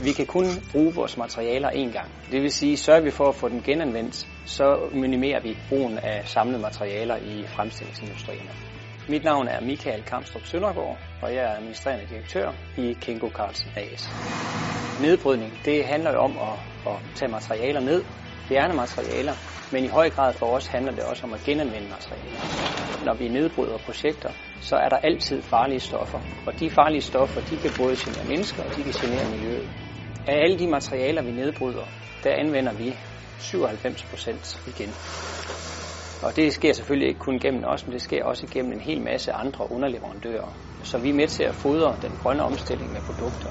Vi kan kun bruge vores materialer én gang. Det vil sige, sørger vi for at få den genanvendt, så minimerer vi brugen af samlede materialer i fremstillingsindustrien. Mit navn er Michael Kamstrup Søndergaard, og jeg er administrerende direktør i Kengo Carlsen AS. Nedbrydning, det handler jo om at, at tage materialer ned, fjerne materialer, men i høj grad for os handler det også om at genanvende materialer. Når vi nedbryder projekter, så er der altid farlige stoffer, og de farlige stoffer, de kan både genere mennesker, og de kan genere miljøet. Af alle de materialer, vi nedbryder, der anvender vi 97 procent igen. Og det sker selvfølgelig ikke kun gennem os, men det sker også gennem en hel masse andre underleverandører. Så vi er med til at fodre den grønne omstilling med produkter.